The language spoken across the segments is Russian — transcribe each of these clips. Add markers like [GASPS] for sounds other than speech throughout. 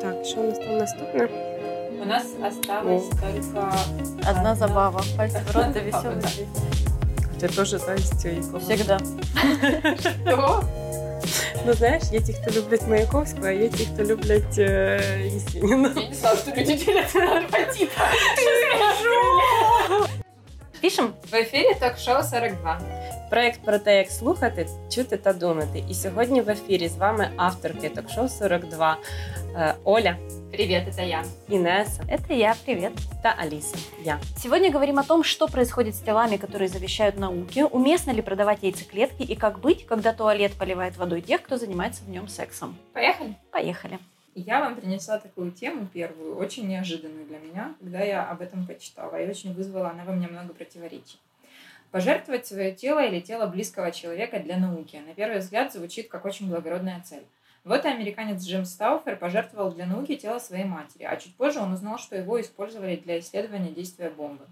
Так, що у нас там наступне? У нас осталось только Одна забава. Пальцы в рот, да веселый. Ти теж знаєш цієї Всегда. [LAUGHS] Что? Ну знаєш, є ті, хто люблять Маяковського, а є ті, хто люблять е, Єсеніна. Я не знала, что люди делятся на два типа. [LAUGHS] Пишем? В эфире ток-шоу 42. Проект про те, як слухати, чути та думати. І сьогодні в ефірі з вами авторки ток-шоу 42 е, Оля, Привет, это я. Інеса Это я, привет. та Аліса. Я. Сегодня говорим о том, что происходит с телами, которые завещают науке, уместно ли продавать яйцеклетки и как быть, когда туалет поливает водой тех, кто занимается в нем сексом. Поехали. Поехали. Я вам принесла такую тему первую, очень неожиданную для меня, когда я об этом почитала, и очень вызвала она во мне много противоречий. Пожертвовать свое тело или тело близкого человека для науки, на первый взгляд, звучит как очень благородная цель. Вот и американец Джим Стауфер пожертвовал для науки тело своей матери, а чуть позже он узнал, что его использовали для исследования действия бомбы.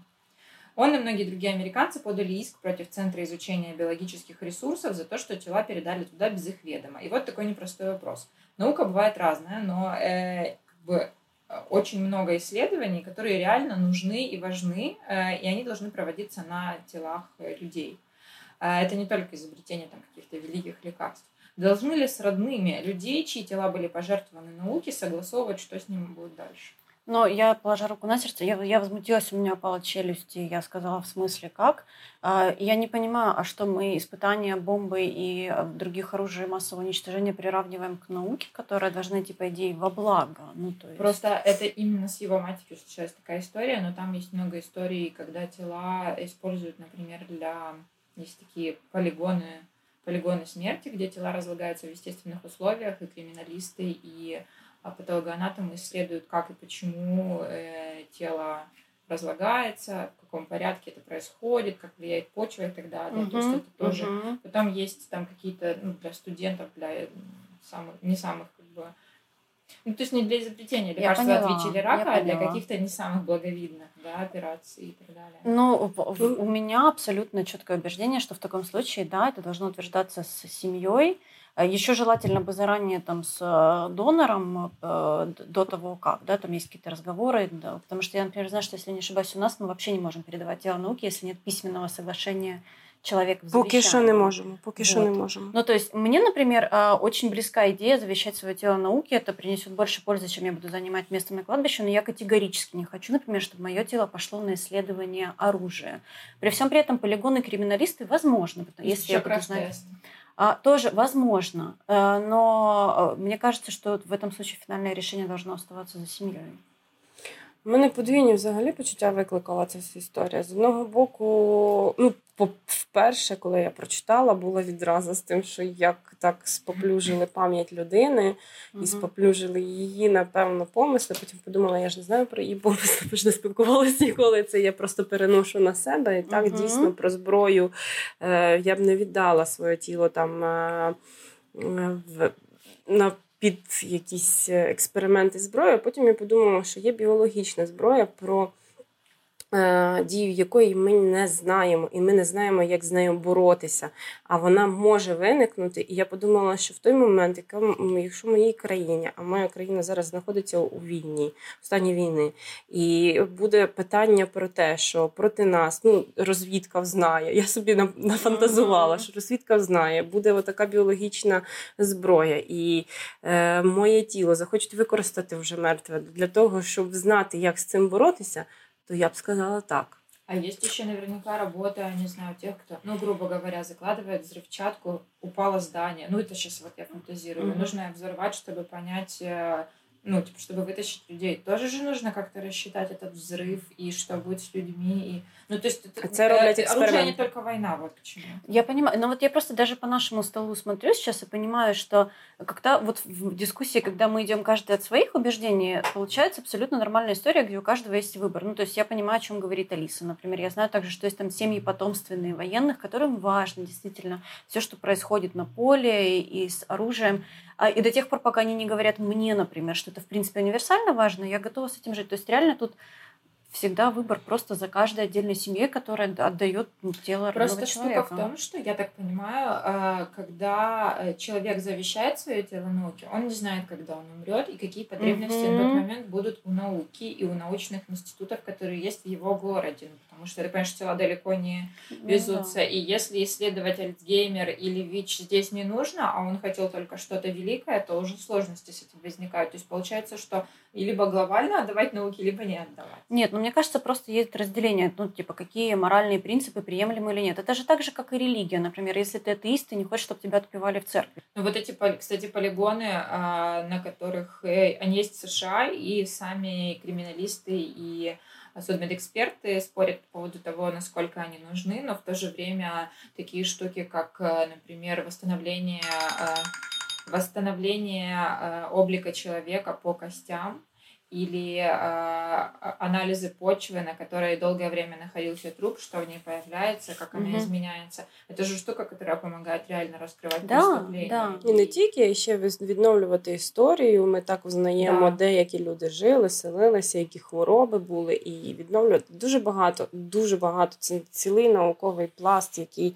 Он и многие другие американцы подали иск против Центра изучения биологических ресурсов за то, что тела передали туда без их ведома. И вот такой непростой вопрос. Наука бывает разная, но э, как бы, очень много исследований, которые реально нужны и важны, э, и они должны проводиться на телах э, людей. Э, это не только изобретение там, каких-то великих лекарств. Должны ли с родными людей, чьи тела были пожертвованы науке, согласовывать, что с ними будет дальше? Но я, положа руку на сердце, я, я возмутилась, у меня опала челюсть, и я сказала, в смысле, как? А, Я не понимаю, а что мы испытания бомбы и а, других оружий массового уничтожения приравниваем к науке, которая должна идти, по во благо? Ну, то есть... Просто это именно с его матерью случилась такая история, но там есть много историй, когда тела используют, например, для... Есть такие полигоны, полигоны смерти, где тела разлагаются в естественных условиях, и криминалисты, и а, патологоанатомы исследуют, как и почему э, тело разлагается, в каком порядке это происходит, как влияет почва и так далее. То есть это тоже мгм. Потом есть там какие-то ну, для студентов, для самых, не самых как бы... Ну, то есть не для изобретения лекарства поняла, от ВИЧ или рака, а для каких-то не самых благовидных да, операций и так далее. Ну, у меня абсолютно четкое убеждение, что в таком случае, да, это должно утверждаться с семьей. Еще желательно бы заранее там с э, донором э, до того, как, да, там есть какие-то разговоры, да, потому что я, например, знаю, что если не ошибаюсь, у нас мы вообще не можем передавать тело науки, если нет письменного соглашения человека в Поки що не можемо. Поки що не Вот. можемо. Ну, то есть мне, например, э, очень близка идея завещать свое тело науке. Это принесет больше пользы, чем я буду занимать место на кладбище. Но я категорически не хочу, например, чтобы мое тело пошло на исследование оружия. При всем при этом полигоны криминалисты возможно, если я буду знать. краш-тест. А, тоже возможно, Э, но э, мне кажется, что в этом случае финальное решение должно оставаться за семьей. У мене подвійні взагалі почуття викликала ця вся історія. З одного боку, ну, вперше, коли я прочитала, була відразу з тим, що як так споплюжили пам'ять людини і споплюжили її, напевно, помисли. Потім подумала, я ж не знаю про її помисли, бо ж не спілкувалася ніколи. Це я просто переношу на себе. І так Мгм. дійсно про зброю е, я б не віддала своє тіло там е, е, в, на під якісь е, експерименти зброї. Потім я подумала, що є біологічна зброя, про е, дію якої ми не знаємо, і ми не знаємо, як з нею боротися. А вона може виникнути. І я подумала, що в той момент, якщо в моїй країні, а моя країна зараз знаходиться у війні, в стані війни, і буде питання про те, що проти нас ну розвідка знає. Я собі нафантазувала, що розвідка знає, буде отака біологічна зброя, і е, моє тіло захочуть використати вже мертве для того, щоб знати, як з цим боротися, то я б сказала так. А есть еще наверняка работа, не знаю, тех, кто, ну, грубо говоря, закладывает взрывчатку, упало здание. Ну, это сейчас вот я фантазирую. Мгм. Нужно взорвать, чтобы понять, э, ну, типа, чтобы вытащить людей. Тоже же нужно как-то рассчитать этот взрыв и что будет с людьми. И... Ну, то есть, это, А це роблять э, оружие не експерименти. только война, вот к чему. Я понимаю, но вот я просто даже по нашему столу смотрю сейчас и понимаю, что когда вот в дискуссии, когда мы идем каждый от своих убеждений, получается абсолютно нормальная история, где у каждого есть выбор. Ну, то есть я понимаю, о чем говорит Алиса. Например, я знаю также, что есть там семьи потомственные военных, которым важно действительно все, что происходит на поле и, и с оружием. А, И до тех пор, пока они не говорят мне, например, что это в принципе универсально важно, я готова с этим жить. То есть реально тут всегда выбор просто за каждой отдельной семьей, которая отдает тело Просто родного штука человека. в том, что я так понимаю, э, когда э, человек завещает свое тело науке, он не знает, когда он умрет и какие потребности Мгм. на тот момент будут у науки и у научных институтов, которые есть в его городе. Ну, потому что ты понимаешь, что тела далеко не Ну везутся. И если исследовать Альцгеймер или ВИЧ здесь не нужно, а он хотел только что-то великое, то уже сложности с этим возникают. То есть получается, что либо глобально отдавать науке, либо не отдавать. Нет, ну мне кажется, просто есть разделение, ну, типа, какие моральные принципы приемлемы или нет. Это же так же, как и религия. Например, если ты атеист, ты не хочешь, чтобы тебя отпевали в церкви. Ну вот эти, кстати, полигоны, а, на которых э, они есть в США, и сами криминалисты и судмедэксперты спорят по поводу того, насколько они нужны, но в то же время такие штуки, как, э, например, восстановление, э, восстановление э, облика человека по костям, или э, анализы почвы, на которой долгое время находился труп, что в ней появляется, как она Мгм. изменяется. Это же штука, которая помогает реально розкривати Да, преступлення. да. І не тільки ще віз- відновлювати історію. Ми так узнаємо, Да. де які люди жили, селилися, які хвороби були, і відновлювати дуже багато, дуже багато. Це цілий науковий пласт, який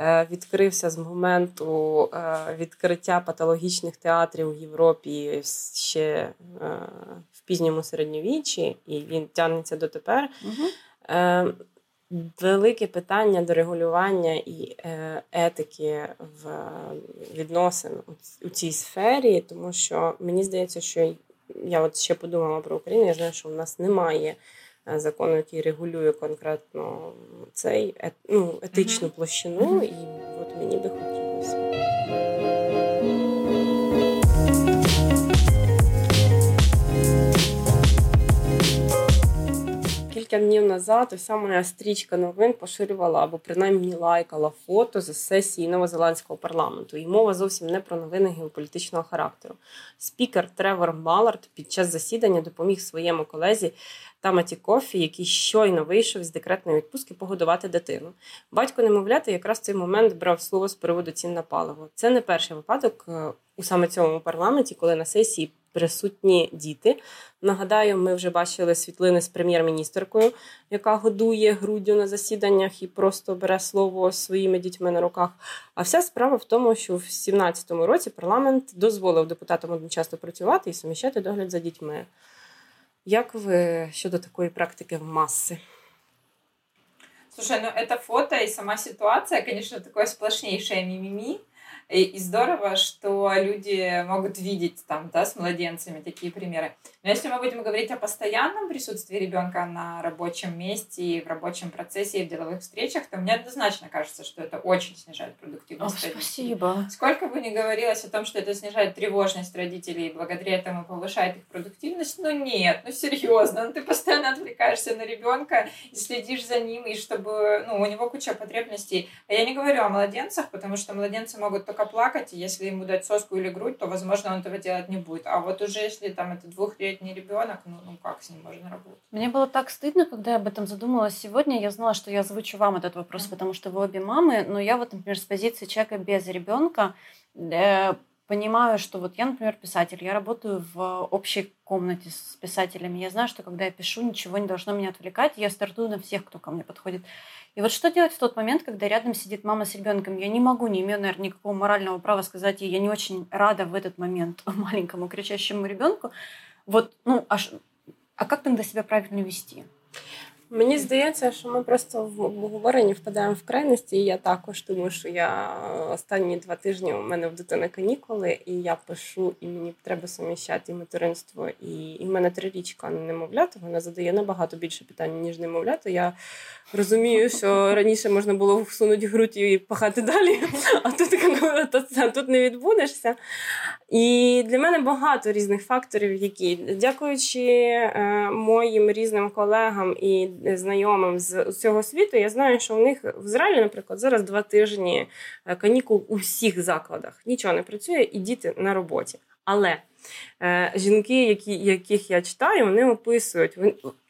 е, відкрився з моменту е, відкриття патологічних театрів в Європі ще е, в пізньому середньовіччі, і він тягнеться дотепер. Угу. Е, Велике питання до регулювання і е, етики в відносин у цій сфері, тому що мені здається, що я от ще подумала про Україну. Я знаю, що в нас немає е, закону, який регулює конкретно цей ну, етичну площину, і от мені би хотілося. Кілька днів назад уся моя стрічка новин поширювала або принаймні лайкала фото з сесії новозеландського парламенту. І мова зовсім не про новини геополітичного характеру. Спікер Тревор Малард під час засідання допоміг своєму колезі Таматі Кофі, який щойно вийшов з декретної відпустки, погодувати дитину. Батько немовляти якраз в цей момент брав слово з приводу цін на паливо. Це не перший випадок е, у саме цьому парламенті, коли на сесії присутні діти. Нагадаю, ми вже бачили світлини з прем'єр-міністеркою, яка годує груддю на засіданнях і просто бере слово своїми дітьми на руках. А вся справа в тому, що в 2017 році парламент дозволив депутатам одночасно працювати і суміщати догляд за дітьми. Як ви щодо такої практики в маси? Слушай, ну это фото и сама ситуация, конечно, такое сплошнейшее мимими. И, и здорово, что люди могут видеть там, да, с младенцами такие примеры. Но если мы будем говорить о постоянном присутствии ребенка на рабочем месте и в рабочем процессе и в деловых встречах, то мне однозначно кажется, что это очень снижает О, продуктивность родителей. спасибо. Сколько бы ни говорилось о том, что это снижает тревожность родителей и благодаря этому повышает их продуктивность, ну нет, ну серьезно, ну ты постоянно отвлекаешься на ребенка и следишь за ним, и чтобы, ну, у него куча потребностей. А я не говорю о младенцах, потому что младенцы могут только плакать, и если ему дать соску или грудь, то, возможно, он этого делать не будет. А вот уже если там это двухлетний ребенок, ну, ну как с ним можно работать? Мне было так стыдно, когда я об этом задумалась сегодня. Я знала, что я озвучу вам этот вопрос, потому что вы обе мамы. Но я вот, например, с позиции человека без ребенка э, понимаю, что вот я, например, писатель, я работаю в общей комнате с писателями. Я знаю, что когда я пишу, ничего не должно меня отвлекать. Я стартую на всех, кто ко мне подходит. И вот что делать в тот момент, когда рядом сидит мама с ребенком? Я не могу, не имею, наверное, никакого морального права сказать ей, я не очень рада в этот момент [LAUGHS] маленькому кричащему ребенку. Вот, ну, аж а как тогда себя правильно вести? Мені здається, що ми просто в обговоренні впадаємо в крайності, і я також, тому що я останні два тижні у мене в дитини канікули, і я пишу, і мені треба суміщати і материнство, і, і в мене трирічка немовлята, вона задає набагато більше питань, ніж немовлята. Я розумію, що раніше можна було всунути грудь і пахати далі, а [LAUGHS] тут, а тут не відбудешся. І для мене багато різних факторів, які, дякуючи е, моїм різним колегам і знайомим з цього світу, я знаю, що в них в Ізраїлі, наприклад, зараз два тижні канікул у всіх закладах. Нічого не працює, і діти на роботі. Але Е, жінки, які, яких я читаю, вони описують.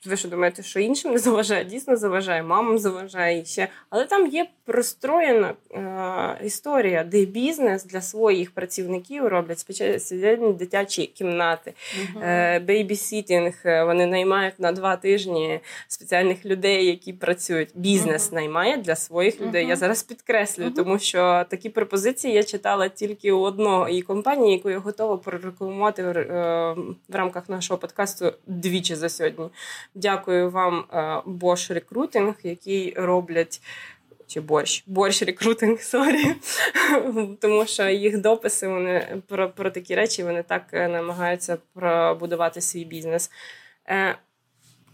Ви що думаєте, що іншим не заважає? Дійсно заважає, мамам заважає і ще. Але там є простроєна е, історія, де бізнес для своїх працівників роблять спеціальні дитячі кімнати, е, бейбісітінг. Вони наймають на два тижні спеціальних людей, які працюють. Бізнес uh-huh. наймає для своїх людей. Uh-huh. Я зараз підкреслюю, uh-huh. тому що такі пропозиції я читала тільки у одного і компанії, яку я готова прорекламувати в, е, рамках нашого подкасту двічі за сьогодні. Дякую вам, е, Bosch Recruiting, який роблять. Чи борщ, борщ рекрутинг, сорі. Тому що їх дописи вони про про такі речі вони так е, намагаються пробудувати свій бізнес.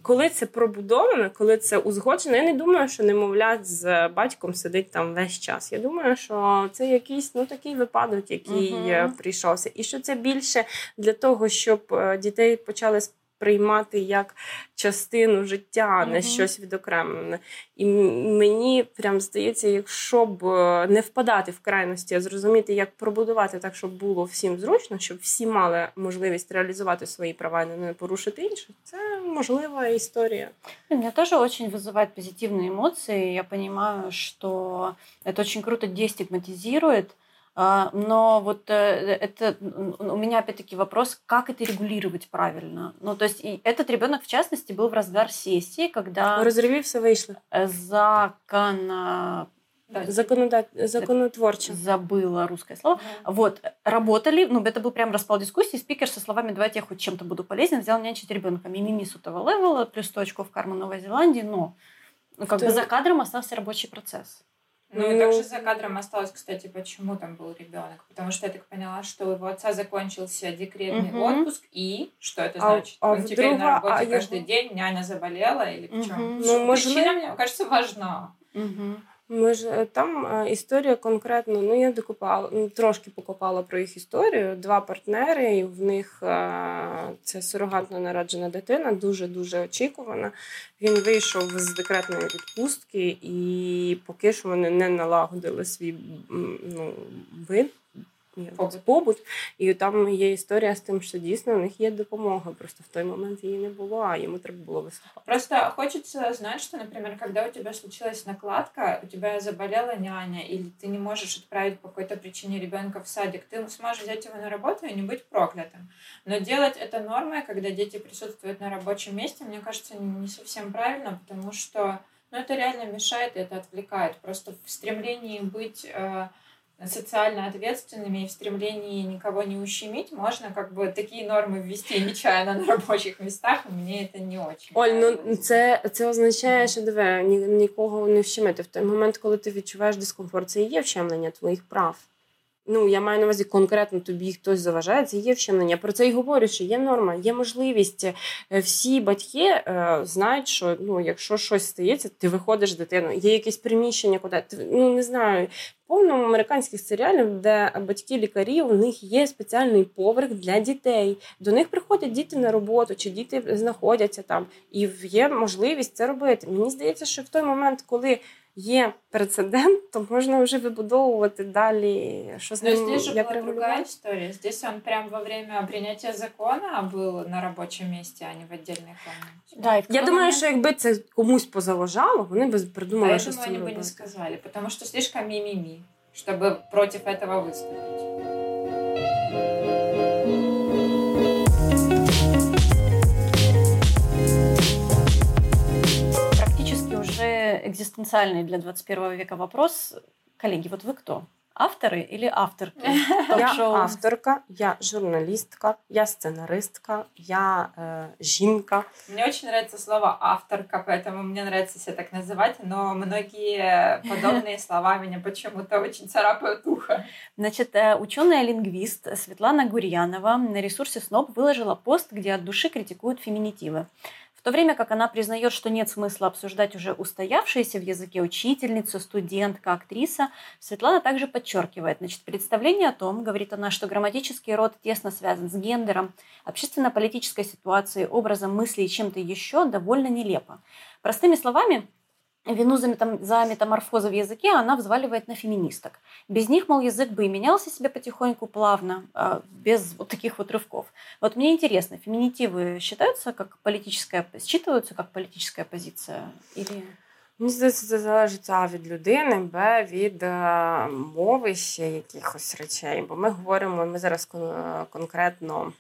Коли це пробудовано, коли це узгоджено, я не думаю, що немовлят з батьком сидить там весь час. Я думаю, що це якийсь ну такий випадок, який uh-huh. прийшовся, і що це більше для того, щоб е, дітей почали приймати як частину життя, а не щось відокремлене. І мені прям здається, якщо б е, не впадати в крайності, а зрозуміти, як пробудувати так, щоб було всім зручно, щоб всі мали можливість реалізувати свої права і не порушити інших, це можлива історія. Меня тоже очень вызывает позитивные эмоции. Я понимаю, что это очень круто дестигматизирует А, Но вот э, это у меня опять-таки вопрос, как это регулировать правильно. Ну, то есть и этот ребенок, в частности, был в разгар сессии, когда... Разрывився вийшли. Закон да, законодат... законотворче. Забыла русское слово. Угу. Вот, работали, ну, это был прям распал дискуссии, спикер со словами «давайте я хоть чем-то буду полезен», взял нянчить ребенка. Мимими сутого левела, плюс 100 очков в карму Новой Зеландии, но ну, как Ты... бы за кадром остался рабочий процесс. Ну, ну и также за кадром осталось, кстати, почему там был ребенок. Потому что я так поняла, что у его отца закончился декретный угу. отпуск, и что это а, значит? А, Он вдруг, теперь на работе а каждый его... день, няня заболела или в чем? Угу. Ну, Причина, мне кажется, важна. Угу. Ми ж е, там е, історія конкретно. Ну я докопала ну, трошки покопала про їх історію. Два партнери, і в них е, це сурогатно народжена дитина, дуже дуже очікувана. Він вийшов з декретної відпустки, і поки що вони не налагодили свій ну, вид побут. побут. І там є історія з тим, що дійсно у них є допомога. Просто в той момент її не було, а йому треба було виступати. Просто хочется знать, что, например, когда у тебя случилась накладка, у тебя заболела няня, или ты не можешь отправить по какой-то причине ребенка в садик, ты сможешь взять его на работу и не быть проклятым. Но делать это нормой, когда дети присутствуют на рабочем месте, мне кажется, не совсем правильно, потому что ну, это реально мешает и это отвлекает. Просто в стремлении быть э, социально ответственными и в стремлении никого не ущемить, можно как бы такие норми ввести нечаянно на робочих містах, і мені це не очень. Оль, ну це це означає, що диви, ні, нікого не вщемити. В той момент, коли ти відчуваєш дискомфорт, це і є вщемлення твоїх прав. Ну, я маю на увазі конкретно тобі хтось заважає, це є вщемлення. Про це й говорю, що є норма, є можливість. Е, всі батьки е, знають, що ну, якщо щось стається, ти виходиш з дитиною. Є якесь приміщення, куди ти ну не знаю. Повно американських серіалів, де батьки лікарів, у них є спеціальний поверх для дітей. До них приходять діти на роботу, чи діти знаходяться там, і є можливість це робити. Мені здається, що в той момент, коли є прецедент, то можна вже вибудовувати далі, що з ним, Но здесь же як была другая история. Здесь он прям во время принятия закона был на робочем месте, а не в отдельной комнате. Да, Я думаю, що якби це комусь позаважало, вони б придумали, а що з цим они бы не сказали, потому что слишком мимими, чтобы против этого экзистенциальный для 21 века вопрос. Коллеги, вот вы кто? Авторы или авторки? [LAUGHS] Я авторка, я журналистка, я сценаристка, я э, жінка. Мне очень нравится слово авторка, поэтому мне нравится себя так называть, но многие подобные [LAUGHS] слова меня почему-то очень царапают ухо. Значит, э, ученая-лингвист Светлана Гурьянова на ресурсе СНОП выложила пост, где от души критикуют феминитивы. То время как она признает, что нет смысла обсуждать уже устоявшиеся в языке учительница, студентка, актриса, Светлана также подчеркивает, значит, представление о том, говорит она, что грамматический род тесно связан с гендером, общественно-политической ситуацией, образом мысли и чем-то еще довольно нелепо. Простыми словами, вину за, метам, за метаморфозы в языке она взваливает на феминисток. Без них, мол, язык бы и менялся себе потихоньку, плавно, а, без вот таких вот рывков. Вот мне интересно, феминитивы считаются как политическая, считываются как политическая позиция или... Мені здається, це залежить А від людини, Б від мови ще якихось речей. Бо ми говоримо, ми зараз конкретно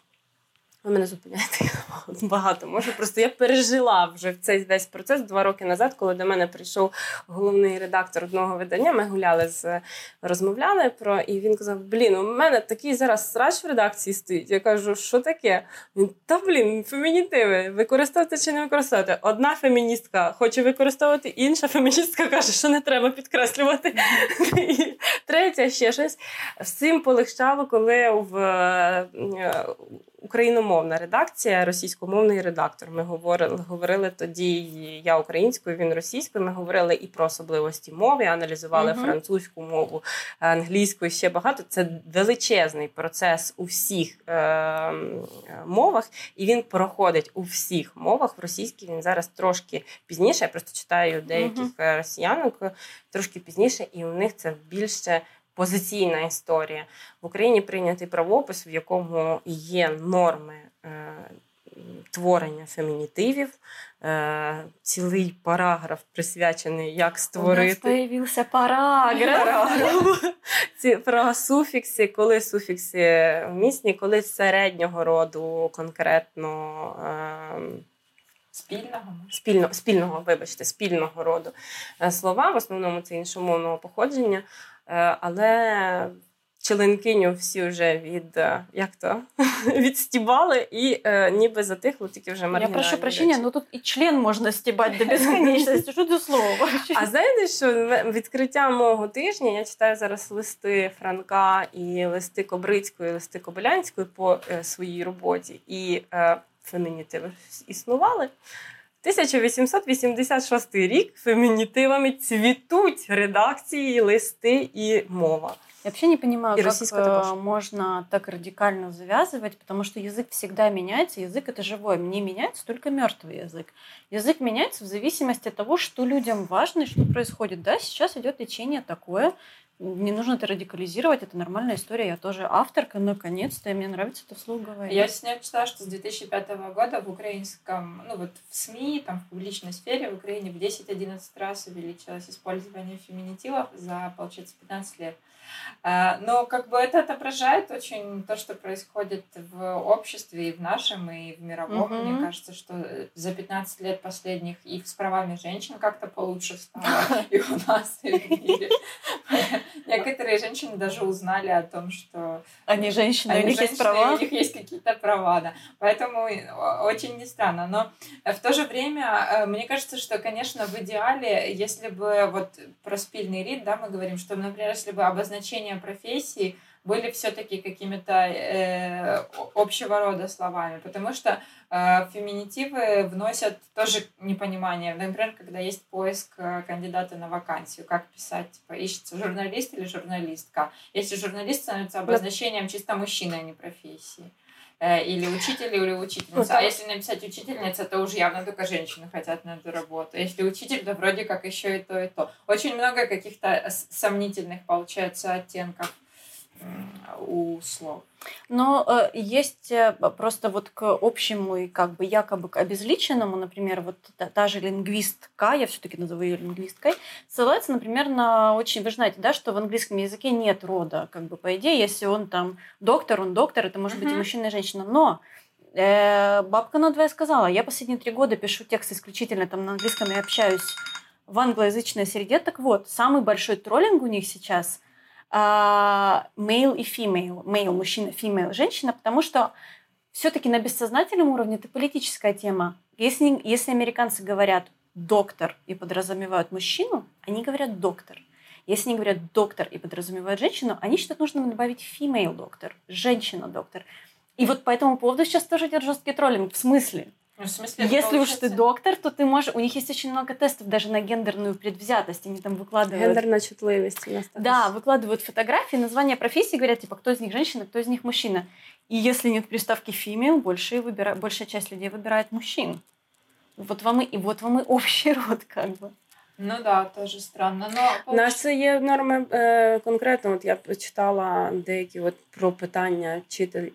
ви мене зупиняєте [LAUGHS] багато. Може, просто я пережила вже цей весь процес два роки назад, коли до мене прийшов головний редактор одного видання. Ми гуляли з розмовляли про, і він казав: Блін, у мене такий зараз срач в редакції стоїть. Я кажу, що таке? Він та блін, фемінітиви, використовувати чи не використовувати? Одна феміністка хоче використовувати, інша феміністка каже, що не треба підкреслювати. І Третя ще щось. Всім полегчало, коли в україномовна редакція, російськомовний редактор. Ми говорили говорили тоді. Я українською, він російською. Ми говорили і про особливості мови, аналізували uh французьку мову, англійську і ще багато. Це величезний процес у всіх е- мовах, і він проходить у всіх мовах. В російській він зараз трошки пізніше. Я просто читаю деяких uh росіянок трошки пізніше, і у них це більше позиційна історія. В Україні прийнятий правопис, в якому є норми е, творення фемінітивів, е, цілий параграф присвячений, як створити. У нас з'явився параграф. Ці про суфікси, коли суфікси вмісні, коли середнього роду конкретно. Е, Спільного спільно, спільного, вибачте, спільного роду е, слова, в основному це іншомовного походження. Е, але Челенкиню всі вже від е, як то [LAUGHS] відстібали і е, ніби затихло, тільки вже маргінальні Я прошу прощення, ну тут і член можна стібати до безконечності. Що до слова? [LAUGHS] А знаєте, що відкриття мого тижня я читаю зараз листи Франка і листи Кобрицької, і листи Кобилянської по своїй роботі, і фемінітиви існували. 1886 рік фемінітивами цвітуть редакції, листы и мова. Я вообще не понимаю, и как э, можно так радикально завязывать, потому что язык всегда меняется, язык это живой, не меняется только мертвый язык. Язык меняется в зависимости от того, что людям важно и что происходит. Да, сейчас идет лечение такое, не нужно это радикализировать, это нормальная история. Я тоже авторка, наконец-то, и мне нравится это вслух говорить. Я сегодня читала, что с 2005 года в украинском, ну вот в СМИ, там в публичной сфере в Украине в 10-11 раз увеличилось использование феминитивов за, получается, 15 лет. А, но как бы это отображает очень то, что происходит в обществе и в нашем, и в мировом. Mm-hmm. Мне кажется, что за 15 лет последних и с правами женщин как-то получше стало [LAUGHS] и у нас, и в мире. Некоторые женщины даже узнали о том, что... Они женщины, они у них женщины, есть права. У них есть какие-то права, да. Поэтому очень не странно. Но в то же время, э, мне кажется, что, конечно, в идеале, если бы вот про спильный рит, да, мы говорим, что, например, если бы обозначение профессии были все-таки какими-то э, общего рода словами, потому что э, феминитивы вносят тоже непонимание. Например, когда есть поиск э, кандидата на вакансию, как писать, типа, ищется журналист или журналистка. Если журналист становится обозначением чисто мужчины, а не профессии э, или учитель, или учительница. А если написать учительница, то уже явно только женщины хотят на эту работу. Если учитель, то вроде как еще и то, и то. Очень много каких-то сомнительных получается оттенков у слов. Но э, есть э, просто вот к общему и как бы якобы к обезличенному, например, вот та, та же лингвистка, я все-таки назову ее лингвисткой, ссылается, например, на очень, вы знаете, да, что в английском языке нет рода, как бы по идее, если он там доктор, он доктор, это может uh-huh. быть и мужчина, и женщина, но э, бабка надвое сказала, я последние три года пишу текст исключительно там на английском и общаюсь в англоязычной среде, так вот, самый большой троллинг у них сейчас – male и female, male мужчина, female женщина, потому что все-таки на бессознательном уровне это политическая тема. Если, если американцы говорят доктор и подразумевают мужчину, они говорят доктор. Если они говорят доктор и подразумевают женщину, они считают нужно добавить female доктор, женщина доктор. И вот по этому поводу сейчас тоже идет жесткий троллинг. В смысле? Ну, в смысле, Если уж ты доктор, то ты можешь... У них есть очень много тестов даже на гендерную предвзятость. Они там выкладывают... Гендерная чутливость у нас Да, выкладывают фотографии, название профессии, говорят, типа, кто из них женщина, кто из них мужчина. И если нет приставки female, больше выбира... большая часть людей выбирает мужчин. Вот вам и, и вот вам и общий род, как бы. Ну да, теж странно. Но У нас це є норми е, конкретно. От я почитала деякі от про питання вчитель,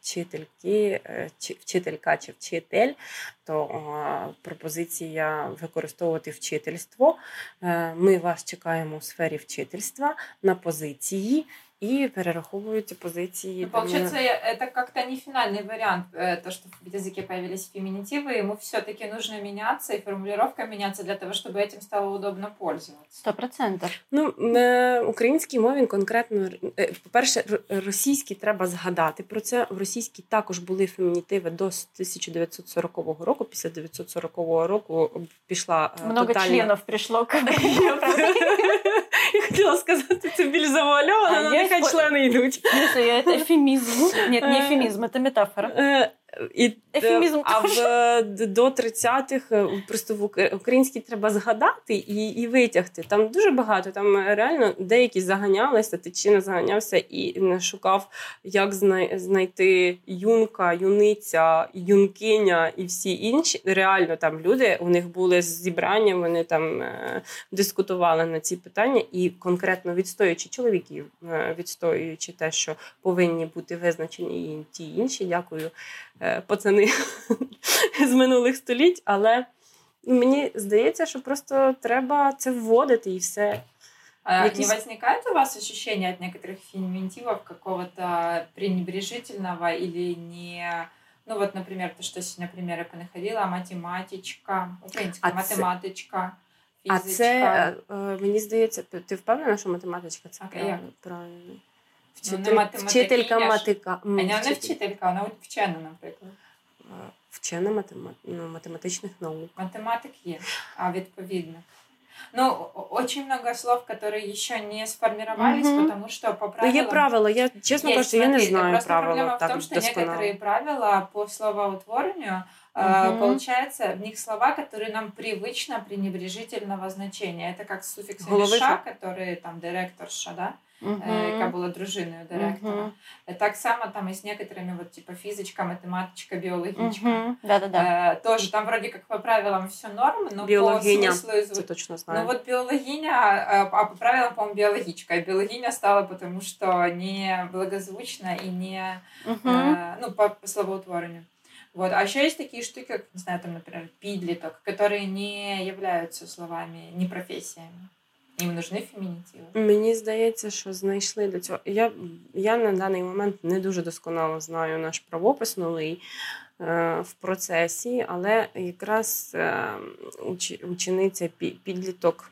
вчительки, е, чи, вчителька чи вчитель, то е, пропозиція використовувати вчительство. Е, ми вас чекаємо у сфері вчительства на позиції. И перераховываются позиции. Ну, получается, это как-то не финальный вариант, э, то, что в языке появились феминитивы, ему все-таки нужно меняться, и формулировка меняться для того, чтобы этим стало удобно пользоваться. Сто процентов. Ну, на українській мові конкретно, е, по-перше, російській треба згадати про це. В російській також були фемінітиви до 1940 року. Після 1940 року пішла е, Много тотальна... членів прийшло. [LAUGHS] Я хотіла сказати, це більш завуальовано, але нехай члени йдуть. Це ефемізм. Ні, не ефемізм, це метафора. Е, і, Ефемізм А в до 30-х просто в українській треба згадати і і витягти. Там дуже багато. Там реально деякі заганялися, тичина заганявся і не шукав, як знайти юнка, юниця, юнкиня і всі інші. Реально там люди у них були зібрання, вони там е, дискутували на ці питання і конкретно відстоюючи чоловіків, е, відстоюючи те, що повинні бути визначені і ті інші. Дякую. Е, пацани [LAUGHS] з минулих століть, але мені здається, що просто треба це вводити і все. А Якісь... Не возникает у вас ощущение от некоторых феминитивов какого-то пренебрежительного или не... Ну вот, например, то, что сегодня примеры понаходила, математичка, українська а математичка, це... фізичка. А це, мені здається, ти впевнена, що математичка це okay, правильно? Вчитель, ну, вчителька матика. А не вона вчителька, вона вчена, наприклад. Вчена матема... ну, математичних наук. Математик є, а відповідно. Ну, очень много слов, которые еще не сформировались, mm-hmm. потому что по правилам... Ну, есть правила, я, честно говоря, я не знаю Просто правила проблема так в том, что досконало. некоторые правила по словоутворению, mm-hmm. получается, в них слова, которые нам привычно пренебрежительного значения. Это как с суффиксами Головыша. «ша», которые там директорша, да? Uh-huh. яка була дружиною директора. Uh-huh. Так само там и с некоторыми, вот типа физичка, математичка, биологичка. Uh-huh. Да-да-да. Э, тоже там вроде как по правилам все норм, но Биологиня. по смыслу... Це точно знаю. Ну вот биологиня, а по правилам, по-моему, биологичка. И биологиня стала потому, что не благозвучно и не... Э, ну, по, по словоутворению. Вот. А еще есть такие штуки, как, не знаю, там, например, пидлиток, которые не являются словами, не профессиями. Їм нужны фемінітиви? Мені здається, що знайшли до цього. Я я на даний момент не дуже досконало знаю наш правопис новий е, в процесі, але якраз е, учениця підліток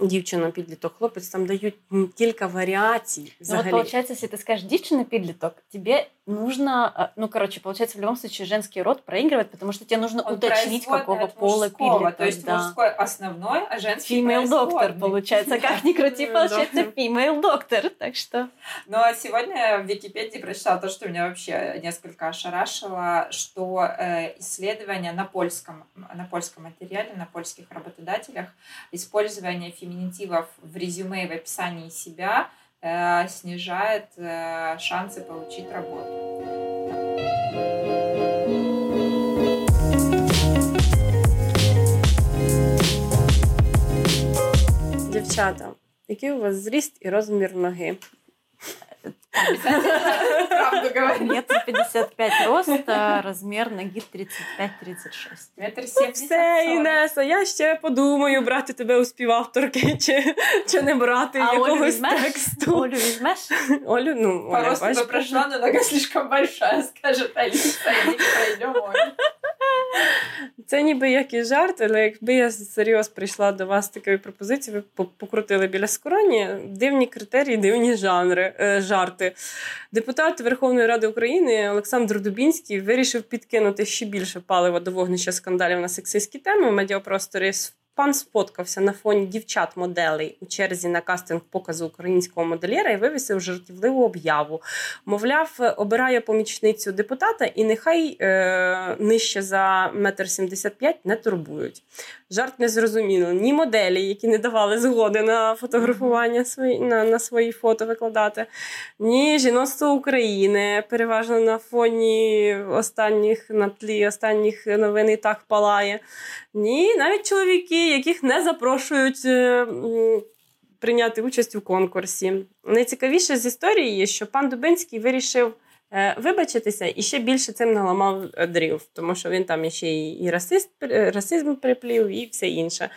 дівчина підліток, хлопець там дають кілька варіацій. Ну, вот получается, если ты скажешь дівчина підліток, тебе нужно, ну, короче, получается, в любом случае женский род проигрывает, потому что тебе нужно Он уточнить, какого пола підліток. То есть да. мужской основной, а женский Female доктор, получается. Как ни крути, [LAUGHS] получается female доктор. Так что... Ну, а сегодня в Википедии прочитала то, что меня вообще несколько ошарашило, что э, исследования на польском, на польском материале, на польских работодателях, использование феминитивов в резюме и в описании себя снижает э, шансы получить работу. Дівчата, який у вас зріст і розмір ноги? Правду говорит. Метр 55 роста, размер ноги 35-36. Метр 70 Все, Інеса, я ще подумаю, брати тебе у співавторки чи, чи не брати а якогось Олю тексту. Олю візьмеш? Олю, ну, Оля, Просто бы прошла, но нога слишком большая, скажет Алиса, и не пройдем Олю. Це ніби як і жарт, але якби я серйозно прийшла до вас з такою пропозицією, ви покрутили біля скроні дивні критерії, дивні жанри, е, жарти. Депутат Верховної Ради України Олександр Дубінський вирішив підкинути ще більше палива до вогнища скандалів на сексистські теми в медіапросторі Пан сфоткався на фоні дівчат-моделей у черзі на кастинг показу українського модельєра і вивісив жартівливу об'яву. Мовляв, обирає помічницю депутата і нехай е, нижче за метр сімдесят п'ять не турбують. Жарт не зрозуміло. Ні моделі, які не давали згоди на фотографування свої, на, на свої фото викладати, ні жіноцтво України переважно на фоні останніх на тлі останніх новин і так палає. Ні, навіть чоловіки яких не запрошують е, прийняти участь у конкурсі. Найцікавіше з історії є, що пан Дубинський вирішив е, вибачитися і ще більше цим наламав дрів, тому що він там ще і расист, расизм приплів, і все інше.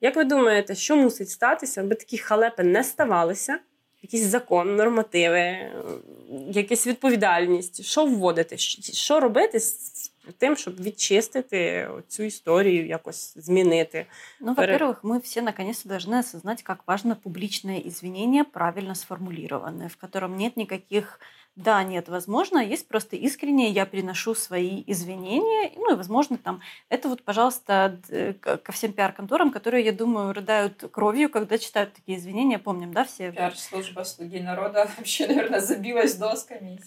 Як ви думаєте, що мусить статися, аби такі халепи не ставалися? Якийсь закон, нормативи, якась відповідальність, що вводити, що робити з тим, щоб відчистити цю історію, якось змінити. Ну, во-первых, мы все наконец-то должны осознать, как важно публичное извинение, правильно сформулированное, в котором нет никаких да, нет, возможно, есть просто искренне, я приношу свои извинения, ну и, возможно, там, это вот, пожалуйста, ко всем пиар-конторам, которые, я думаю, рыдают кровью, когда читают такие извинения, помним, да, все? Пиар-служба «Слуги народа» [LAUGHS] вообще, наверное, забилась досками.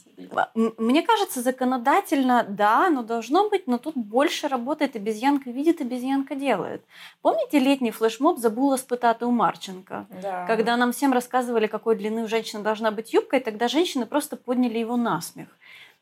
Мне кажется, законодательно, да, но должно быть, но тут больше работает обезьянка видит, обезьянка делает. Помните летний флешмоб «Забула спытать у Марченко»? Да. Когда нам всем рассказывали, какой длины у женщины должна быть юбка, и тогда женщины просто подняли его на смех.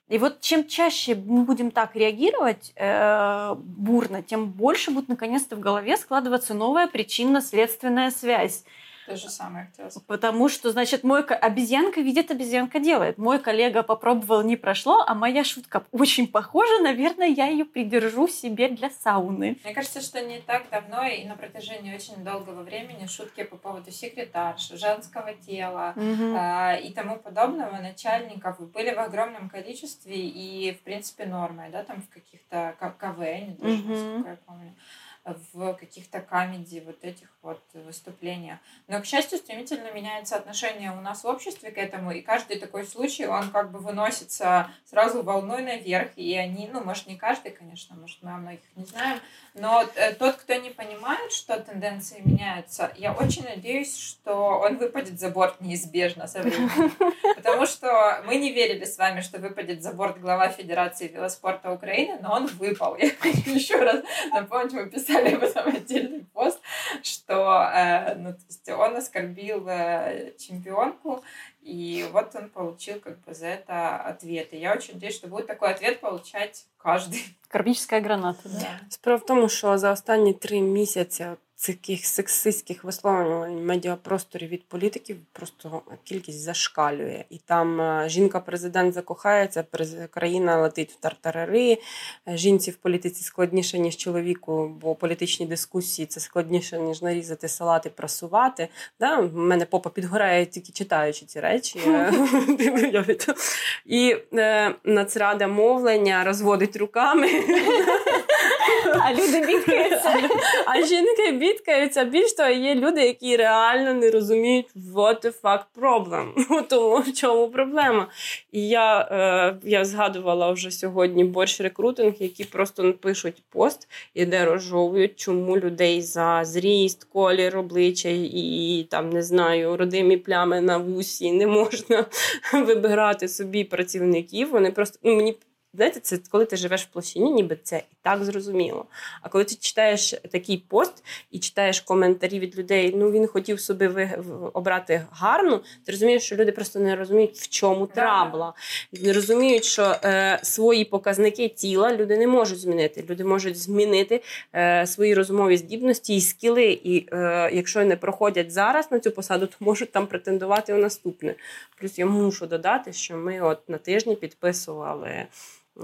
И вот чем чаще мы будем так реагировать э, бурно, тем больше будет наконец-то в голове складываться новая причинно-следственная связь. То же самое хотела сказать. Потому что, значит, мой обезьянка видит, обезьянка делает. Мой коллега попробовал, не прошло, а моя шутка очень похожа. Наверное, я ее придержу себе для сауны. Мне кажется, что не так давно и на протяжении очень долгого времени шутки по поводу секретарш, женского тела угу. э, и тому подобного начальников были в огромном количестве и, в принципе, нормой, да, там в каких-то КВН, даже, угу. насколько я помню в каких-то камеди вот этих вот выступлениях. Но, к счастью, стремительно меняется отношение у нас в обществе к этому, и каждый такой случай, он как бы выносится сразу волной наверх, и они, ну, может, не каждый, конечно, может, мы о многих не знаем, но э, тот, кто не понимает, что тенденции меняются, я очень надеюсь, что он выпадет за борт неизбежно со временем. [LAUGHS] Потому что мы не верили с вами, что выпадет за борт глава Федерации велоспорта Украины, но он выпал. Я хочу еще раз напомнить, мы писали написали об этом отдельный пост, что э, ну, то есть он оскорбил э, чемпионку, и вот он получил как бы за это ответ. И я очень надеюсь, что будет такой ответ получать каждый. Карбическая граната, да. Справа в тому, що за останні три місяці Таких сексистських висловлювань в медіапросторі від політиків просто кількість зашкалює. І там е, жінка-президент закохається, країна летить в тартарари. Е, жінці в політиці складніше, ніж чоловіку, бо політичні дискусії це складніше, ніж нарізати салати, прасувати. Да? У мене попа підгорає тільки читаючи ці речі. [LAUGHS] [LAUGHS] І е, нацрада мовлення розводить руками. [LAUGHS] Люди бідкаються. [LAUGHS] А жінки бідкаються. Більш того, є люди, які реально не розуміють, what the fuck problem. [LAUGHS] Тому в чому проблема. І я е, я згадувала вже сьогодні борщ рекрутинг, які просто пишуть пост і де розжовують, чому людей за зріст, колір обличчя і там не знаю, родимі плями на вусі не можна [LAUGHS] вибирати собі працівників. Вони просто ну мені. Знаєте, це коли ти живеш в площині, ніби це і так зрозуміло. А коли ти читаєш такий пост і читаєш коментарі від людей, ну він хотів собі ви... обрати гарну, ти розумієш, що люди просто не розуміють, в чому трабла. Не розуміють, що е, свої показники тіла люди не можуть змінити. Люди можуть змінити е, свої розумові здібності і скіли. І е, якщо не проходять зараз на цю посаду, то можуть там претендувати у наступне. Плюс я мушу додати, що ми от на тижні підписували.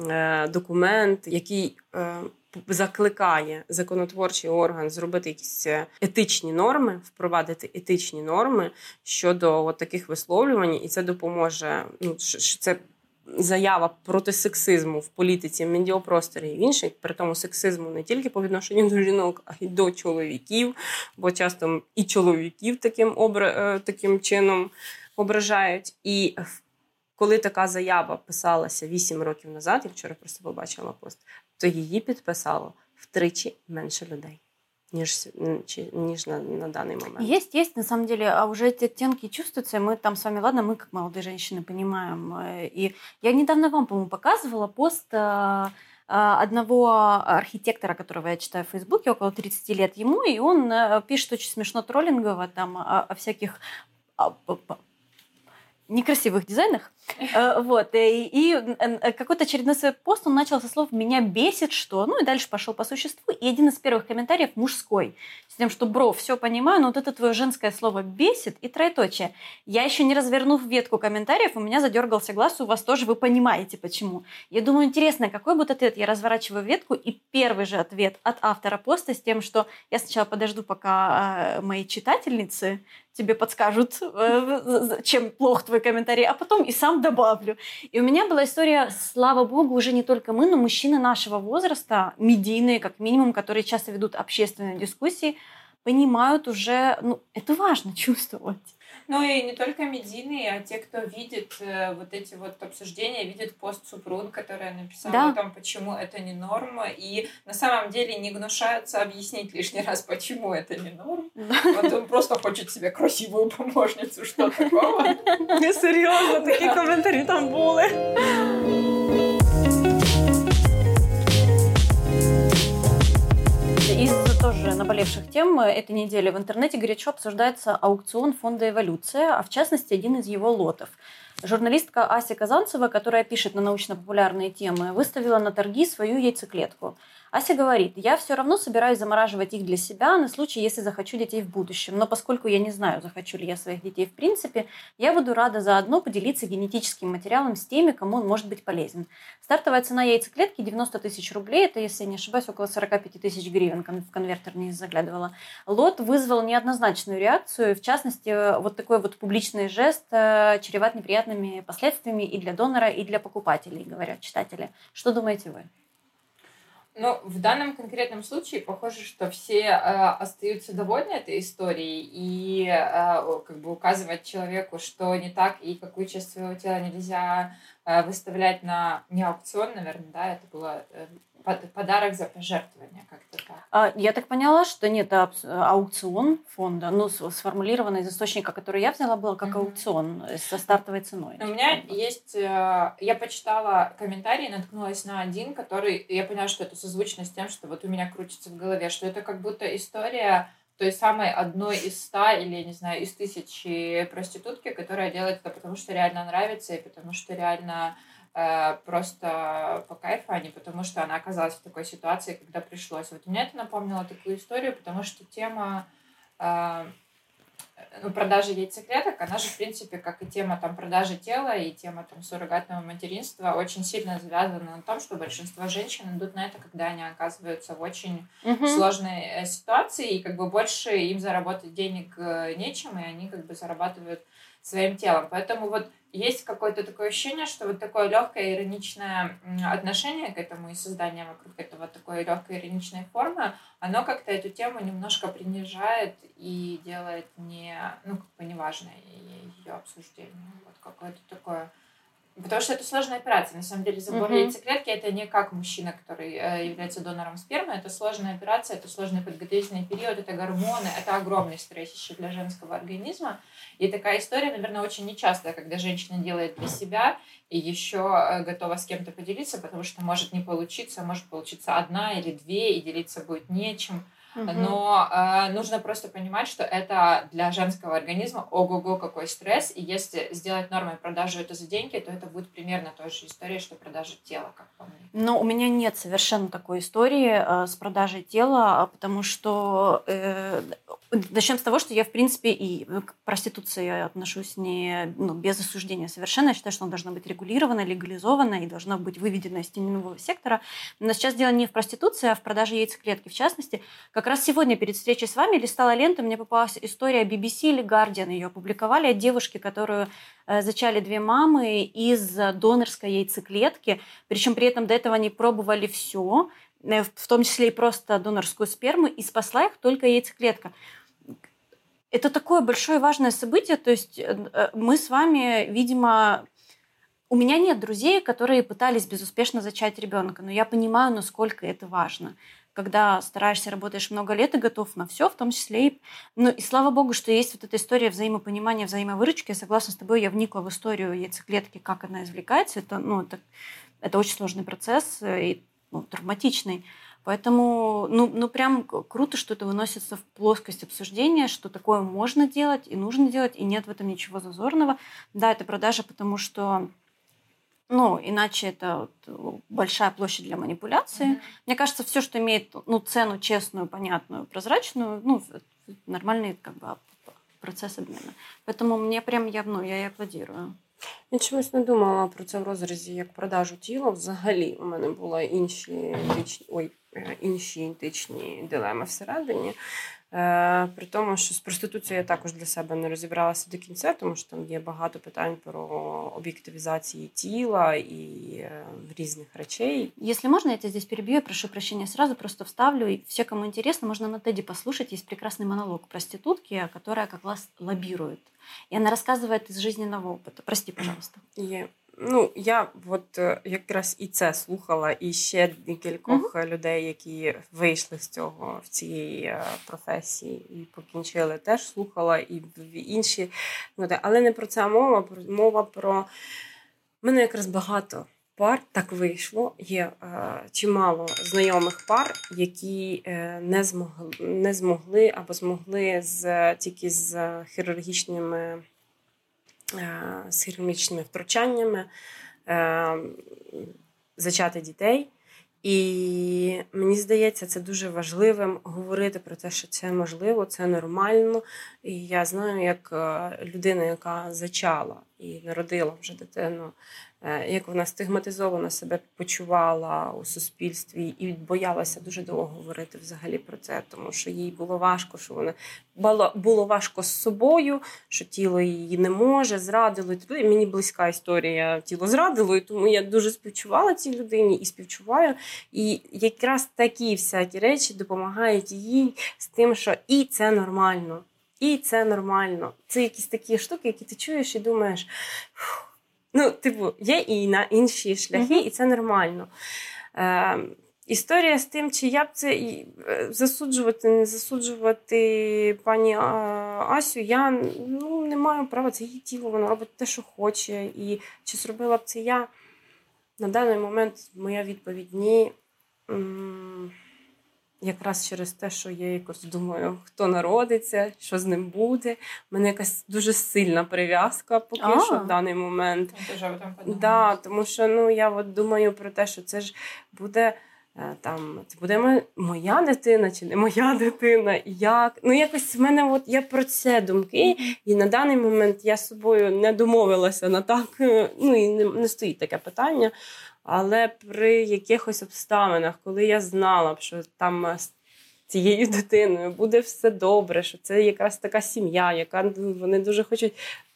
Е, документ, який е, закликає законотворчий орган зробити якісь е, етичні норми, впровадити етичні норми щодо от таких висловлювань, і це допоможе. Ну це. Заява проти сексизму в політиці, в медіапросторі і інших, при тому сексизму не тільки по відношенню до жінок, а й до чоловіків, бо часто і чоловіків таким обра... таким чином ображають. І коли така заява писалася 8 років назад, я вчора просто побачила пост, то її підписало втричі менше людей. Ніж, ніж на, на данный момент. Есть, есть, на самом деле, а уже эти оттенки чувствуются, мы там с вами, ладно, мы как молодые женщины понимаем. Э, и я недавно вам, по-моему, показывала пост э, э, одного архитектора, которого я читаю в Фейсбуке, около 30 лет ему, и он пишет очень смешно троллингово там о, о всяких некрасивых дизайнах. [LAUGHS] Э, вот. И какой-то очередной свой пост он начал со слов «меня бесит что?». Ну и дальше пошел по существу. И один из первых комментариев мужской. С тем, что «бро, все понимаю, но вот это твое женское слово бесит» и троеточие. Я еще не развернув ветку комментариев, у меня задергался глаз, у вас тоже вы понимаете почему. Я думаю, интересно, какой будет ответ? Я разворачиваю ветку, и первый же ответ от автора поста с тем, что я сначала подожду, пока мои читательницы тебе подскажут, э, чем плох твой комментарий, а потом и сам добавлю. И у меня была история, слава богу, уже не только мы, но мужчины нашего возраста, медийные, как минимум, которые часто ведут общественные дискуссии, понимают уже, ну, это важно [LAUGHS] чувствовать. Ну и не только медийные, а те, кто видит э, вот эти вот обсуждения, видит пост Супрун, которая написала да. о том, почему это не норма, и на самом деле не гнушаются объяснить лишний раз, почему это не норм. Вот он просто хочет себе красивую помощницу, что такого. [LAUGHS] Серьезно, такие комментарии там были. Тоже наболевших тем этой недели в интернете горячо обсуждается аукцион фонда «Эволюция», а в частности один из его лотов. Журналистка Ася Казанцева, которая пишет на научно-популярные темы, выставила на торги свою яйцеклетку – Ася говорит, я все равно собираюсь замораживать их для себя на случай, если захочу детей в будущем. Но поскольку я не знаю, захочу ли я своих детей в принципе, я буду рада заодно поделиться генетическим материалом с теми, кому он может быть полезен. Стартовая цена яйцеклетки 90 тысяч рублей, это, если я не ошибаюсь, около 45 тысяч гривен, в конвертер не заглядывала. Лот вызвал неоднозначную реакцию, в частности, вот такой вот публичный жест э, чреват неприятными последствиями и для донора, и для покупателей, говорят читатели. Что думаете вы? Ну, в данном конкретном случае похоже, что все э, остаются довольны этой историей и э, как бы указывать человеку, что не так и какую часть своего тела нельзя э, выставлять на не аукцион, наверное, да, это было э, подарок за пожертвование, как-то так. А, я так поняла, что нет, аукцион фонда, ну, сформулировано из источника, который я взяла, было как mm-hmm. аукцион со стартовой ценой. у меня фонда. есть, э, я почитала комментарии, наткнулась на один, который, я поняла, что это созвучно с тем, что вот у меня крутится в голове, что это как будто история той самой одной из ста или, не знаю, из тысячи проститутки, которая делает это потому, что реально нравится и потому, что реально Э, просто по кайфу, а не потому, что она оказалась в такой ситуации, когда пришлось. Вот мне это напомнило такую историю, потому что тема э, ну, продажи яйцеклеток, она же, в принципе, как и тема там, продажи тела и тема там, суррогатного материнства, очень сильно завязана на том, что большинство женщин идут на это, когда они оказываются в очень угу. сложной э, ситуации, и как бы больше им заработать денег нечем, и они как бы зарабатывают своим телом. Поэтому вот есть какое-то такое ощущение, что вот такое легкое ироничное отношение к этому и создание вокруг этого такой легкой ироничной формы, оно как-то эту тему немножко принижает и делает не, ну, как бы неважной ее обсуждение. Вот какое-то такое Потому что это сложная операция. На самом деле забор mm-hmm. яйцеклетки это не как мужчина, который э, является донором спермы. Это сложная операция, это сложный подготовительный период, это гормоны, это огромный стресс еще для женского организма. И такая история, наверное, очень нечастая, когда женщина делает для себя и еще э, готова с кем-то поделиться, потому что может не получиться, может получиться одна или две, и делиться будет нечем. Но э, нужно просто понимать, что это для женского организма ого-го какой стресс. И если сделать нормой продажу это за деньги, то это будет примерно та же история, что продажа тела, как по мне. Но у меня нет совершенно такой истории э, с продажей тела, а потому что э, начнем с того, что я, в принципе, и к проституции отношусь не ну, без осуждения совершенно. Я считаю, что она должна быть регулирована, легализована и должна быть выведена из теневого сектора. Но сейчас дело не в проституции, а в продаже яйцеклетки. В частности, как раз сегодня перед встречей с вами листала ленту, мне попалась история BBC или Guardian. Ее опубликовали от девушки, которую э, зачали две мамы из донорской яйцеклетки. Причем при этом до этого они пробовали все, э, в том числе и просто донорскую сперму, и спасла их только яйцеклетка. Это такое большое важное событие. То есть э, мы с вами, видимо, у меня нет друзей, которые пытались безуспешно зачать ребенка, но я понимаю, насколько это важно когда стараешься, работаешь много лет и готов на все, в том числе и... Ну и слава богу, что есть вот эта история взаимопонимания, взаимовыручки. Я согласна с тобой, я вникла в историю яйцеклетки, как она извлекается. Это, ну, это, это очень сложный процесс и ну, травматичный. Поэтому, ну, ну прям круто, что это выносится в плоскость обсуждения, что такое можно делать и нужно делать, и нет в этом ничего зазорного. Да, это продажа, потому что ну, иначе это вот большая площадь для манипуляции. Mm-hmm. Мне кажется, все, что имеет ну, цену честную, понятную, прозрачную, ну, нормальный как бы процесс обмена. Поэтому мне прям я, ну, я и аплодирую. Я чомусь не думала про це в розрізі як продажу тіла. Взагалі у мене були інші ой, інші етичні дилеми всередині. Е, При тому, що з проституцією я також для себе не розібралася до кінця, тому що там є багато питань про об'єктивізацію тіла і е, різних речей. Если можно, я тебя здесь перебью, я прошу прощения сразу, просто вставлю. И все, кому интересно, можно на Теди послушать. Есть прекрасный монолог проститутки, которая как раз лоббирует. И она рассказывает из жизненного опыта. Прости, пожалуйста. Є Ну, я от е, якраз і це слухала, і ще кількох mm-hmm. людей, які вийшли з цього в цієї е, професії і покінчили, теж слухала і інші. Але не про це мова, мова про мене якраз багато пар так вийшло. Є е, чимало знайомих пар, які не змогли не змогли або змогли з тільки з хірургічними. Е, з хірургічними втручаннями, е, зачати дітей. І мені здається, це дуже важливим говорити про те, що це можливо, це нормально. І я знаю, як е, людина, яка зачала і народила вже дитину, як вона стигматизовано себе почувала у суспільстві і боялася дуже довго говорити взагалі про це, тому що їй було важко, що вона було важко з собою, що тіло її не може, зрадило. І мені близька історія тіло зрадило, і тому я дуже співчувала цій людині і співчуваю. І якраз такі всякі речі допомагають їй з тим, що і це нормально. І це нормально. Це якісь такі штуки, які ти чуєш і думаєш. Ну, типу, є і на інші шляхи, mm-hmm. і це нормально. Е, Історія з тим, чи я б це е, засуджувати, не засуджувати пані Асю, я ну, не маю права, це її тіло, вона робить те, що хоче. І чи зробила б це я? На даний момент моя відповідь ні якраз через те, що я якось думаю, хто народиться, що з ним буде. У мене якась дуже сильна прив'язка поки а, що в даний момент. Да, Тому що ну, я от думаю про те, що це ж буде. Е, там це буде моя дитина чи не моя [LAUGHS] дитина, як ну якось в мене от я про це думки, і на даний момент я з собою не домовилася на так. Е, ну і не, не стоїть таке питання. Але при якихось обставинах, коли я знала б, що там е, з цією дитиною буде все добре, що це якраз така сім'я, яка ну, вони дуже хочуть,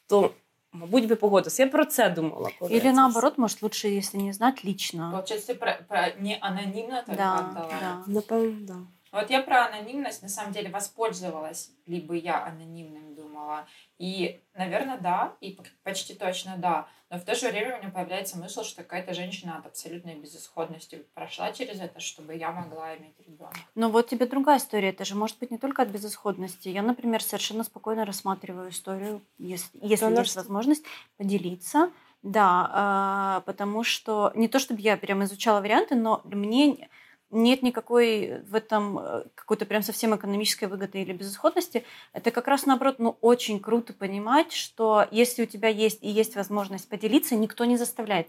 то. Мабуть, би погодилась. Я про це думала. Коли Или наоборот, может, лучше, если не знать, лично. Получается, про, про не анонимно так да. Да. Напевно, да. Вот я про анонимность на самом деле воспользовалась, либо я анонимным думала. И, наверное, да, и почти точно да. Но в то же время у меня появляется мысль, что какая-то женщина от абсолютной безысходности прошла через это, чтобы я могла иметь ребенка. Но вот тебе другая история. Это же может быть не только от безысходности. Я, например, совершенно спокойно рассматриваю историю, если, если есть возможность поделиться. Да, э, потому что не то чтобы я прям изучала варианты, но мне нет никакой в этом э, какой-то прям совсем экономической выгоды или безысходности. Это как раз наоборот, ну, очень круто понимать, что если у тебя есть и есть возможность поделиться, никто не заставляет.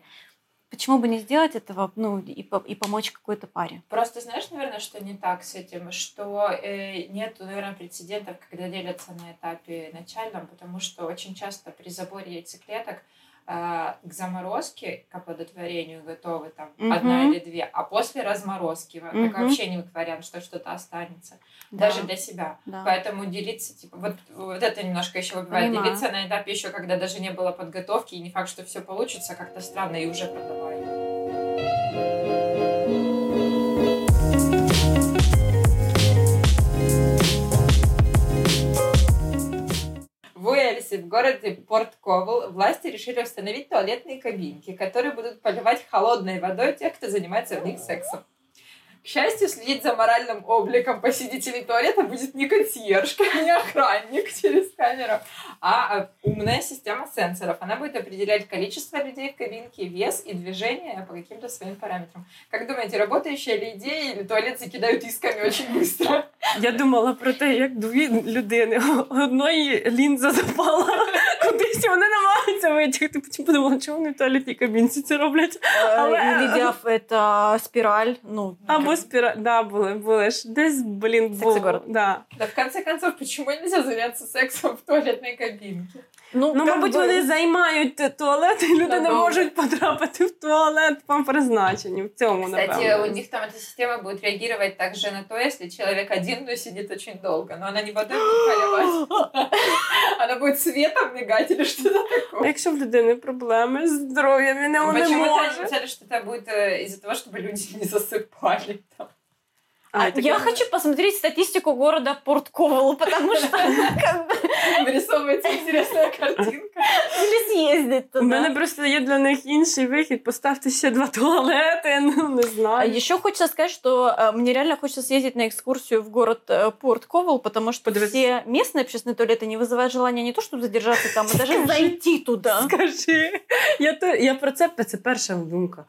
Почему бы не сделать этого, ну, и, и помочь какой-то паре? Просто знаешь, наверное, что не так с этим, что э, нет, наверное, прецедентов, когда делятся на этапе начальном, потому что очень часто при заборе яйцеклеток э, к заморозке, к оплодотворению готовы там угу. одна или две, а после разморозки угу. так вообще не вариант, что что-то останется. Да. Даже для себя. Да. Поэтому делиться, типа, вот, вот это немножко еще выбивает. Понимаю. Делиться на этапе еще, когда даже не было подготовки, и не факт, что все получится, как-то странно, и уже продавай. Уэльсе, в городе Порт Ковал, власти решили установить туалетные кабинки, которые будут поливать холодной водой тех, кто занимается в них сексом. К счастью, следить за моральным обликом посетителей туалета будет не консьержка, не охранник через камеру, а, а умная система сенсоров. Она будет определять количество людей в кабинке, вес и движение по каким-то своим параметрам. Как думаете, работающая ли идея или туалет закидают исками очень быстро? Я думала про те, як дві людини. Одної лінза запала кудись, і вони намагаються витягти. Потім подумала, чому вони в туалетній кабінці це роблять. Але- Или диаф это спираль. Ну, Або спіра... Да, були, були ж. Десь, блін, Секси було. город. Да. Да в конце концов, почему нельзя заняться сексом в туалетной кабинке? Ну, Ну, мабуть, бы- вони займають туалет, і люди не можуть потрапити в туалет по призначенню. В цьому, Кстати, напевно. у них там эта система будет реагировать также на то, если человек один, но сидит очень долго. Но она не водой будет поливать. [GASPS] Она будет светом мигать или что-то А такое. Якщо в людини проблеми з здоров'ям, і не не Почему-то може. они писали, что это будет э, из-за того, чтобы люди не засыпали. там. А, так я я- хочу посмотреть статистику города Порт Ковал, потому что как [LAUGHS] бы, Вырисовывается интересная картинка. или съездить У мене туда. просто є для них інший вихід. Поставте ще два туалети, ну не А знаю. еще хочется сказать, что э, мне реально хочется съездить на экскурсию в город э, Порт Ковал, потому что Подивитися. все местные общественные туалеты не вызывают желания не то, чтобы задержаться там, а даже Скажи. зайти туда. Скажи. Я, то, я про це, це перша думка.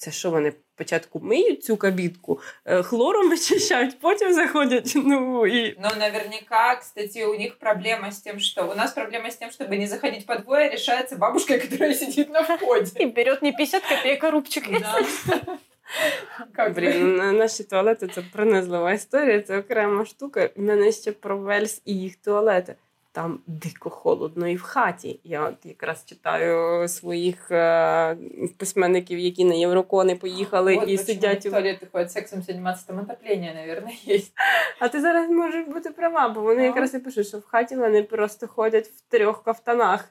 Фак, це що вони спочатку миють цю кабітку, е, хлором [LAUGHS] очищають, потім заходять. Ну і Но наверняка, кстати, у них проблема с тем, что... У нас проблема с тем, чтобы не заходить по двое, решается бабушкой, [LAUGHS] которая сидит на входе. И берет не 50 копеек, а рубчик. Да. [LAUGHS] Как бы. блін, на- наші туалети це принизлива історія, це окрема штука. У мене ще про Вельс і їх туалети. Там дико холодно і в хаті. Я от якраз читаю своїх е, письменників, які на Єврокони поїхали Вот і сидять у туалеты ходят сексом заниматься, там отопление, наверное, есть. [LAUGHS] А ти зараз можеш бути права, бо вони Ну. якраз і пишуть, що в хаті вони просто ходять в трьох кафтанах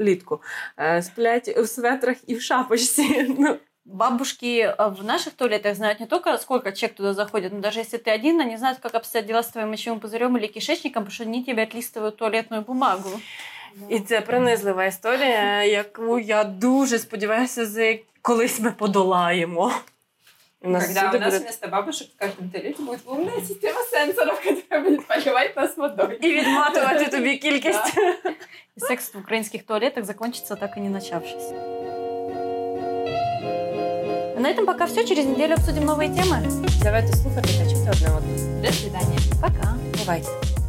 літку, Е, сплять у светрах і в шапочці. [LAUGHS] Ну, Бабушки э, в наших туалетах знают не только, сколько человек туда заходит, но даже если ты один, они знают, как обстоят дела с твоим мочевым пузырем или кишечником, потому что они тебе отлистывают туалетную бумагу. і це принизлива історія, яку я дуже сподіваюся, за колись ми подолаємо. У нас Когда у всюди нас буде- вместо бабушек в каждом туалете будет умная система сенсоров, [LAUGHS] которая будет поливать нас водой. І відматувати тобі кількість. И секс в украинских туалетах закончится так и не начавшись. На этом пока все. Через неделю обсудим новые темы. Давайте слухати та чути одне одне. До свидания. Пока. Бувайте.